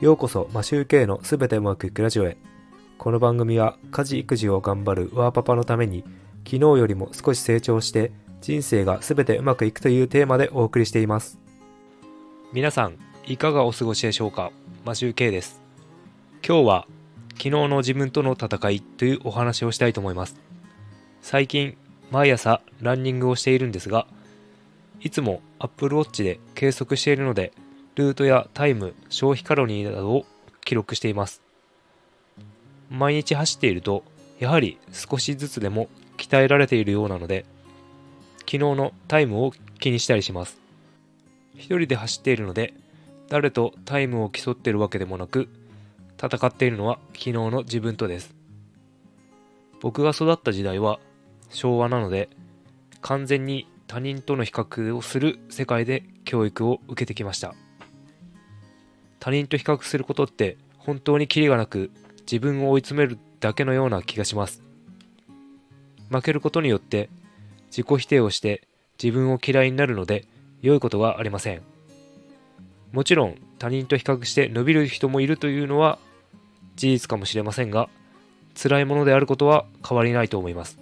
ようこそマシューケイのすべてうまくいくラジオへ。この番組は家事育児を頑張るワーパパのために昨日よりも少し成長して人生がすべてうまくいくというテーマでお送りしています。皆さんいかがお過ごしでしょうか？マシューケイです。今日は昨日の自分との戦いというお話をしたいと思います。最近毎朝ランニングをしているんですがいつも Apple Watch で計測しているのでルートやタイム、消費カロリーなどを記録しています。毎日走っていると、やはり少しずつでも鍛えられているようなので、昨日のタイムを気にしたりします。一人で走っているので、誰とタイムを競っているわけでもなく、戦っているのは昨日の自分とです。僕が育った時代は昭和なので、完全に他人との比較をする世界で教育を受けてきました。他人と比較することって本当にキリがなく自分を追い詰めるだけのような気がします。負けることによって自己否定をして自分を嫌いになるので良いことはありません。もちろん他人と比較して伸びる人もいるというのは事実かもしれませんが辛いものであることは変わりないと思います。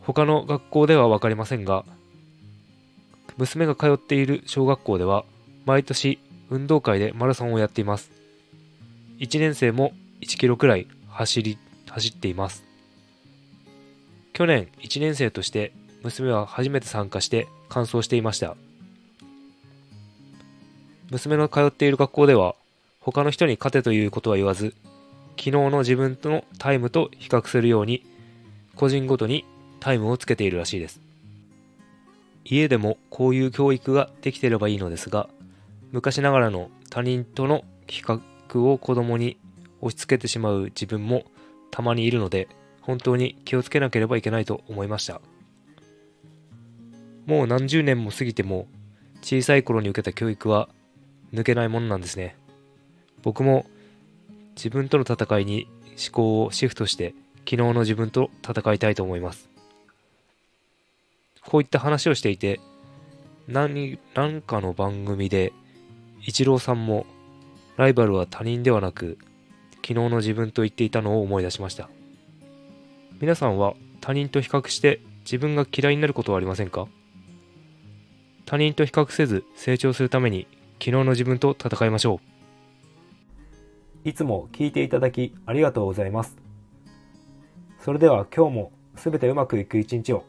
他の学校では分かりませんが娘が通っている小学校では毎年運動会でマラソンをやっています。1年生も1キロくらい走り、走っています。去年1年生として娘は初めて参加して完走していました。娘の通っている学校では他の人に勝てということは言わず、昨日の自分とのタイムと比較するように個人ごとにタイムをつけているらしいです。家でもこういう教育ができてればいいのですが、昔ながらの他人との比較を子供に押し付けてしまう自分もたまにいるので、本当に気をつけなければいけないと思いました。もう何十年も過ぎても、小さい頃に受けた教育は抜けないものなんですね。僕も自分との戦いに思考をシフトして昨日の自分と戦いたいと思います。こういった話をしていて、何、何かの番組でイチローさんもライバルは他人ではなく昨日の自分と言っていたのを思い出しました。皆さんは他人と比較して自分が嫌いになることはありませんか？他人と比較せず成長するために昨日の自分と戦いましょう。いつも聞いていただきありがとうございます。それでは今日もすべてうまくいく一日を。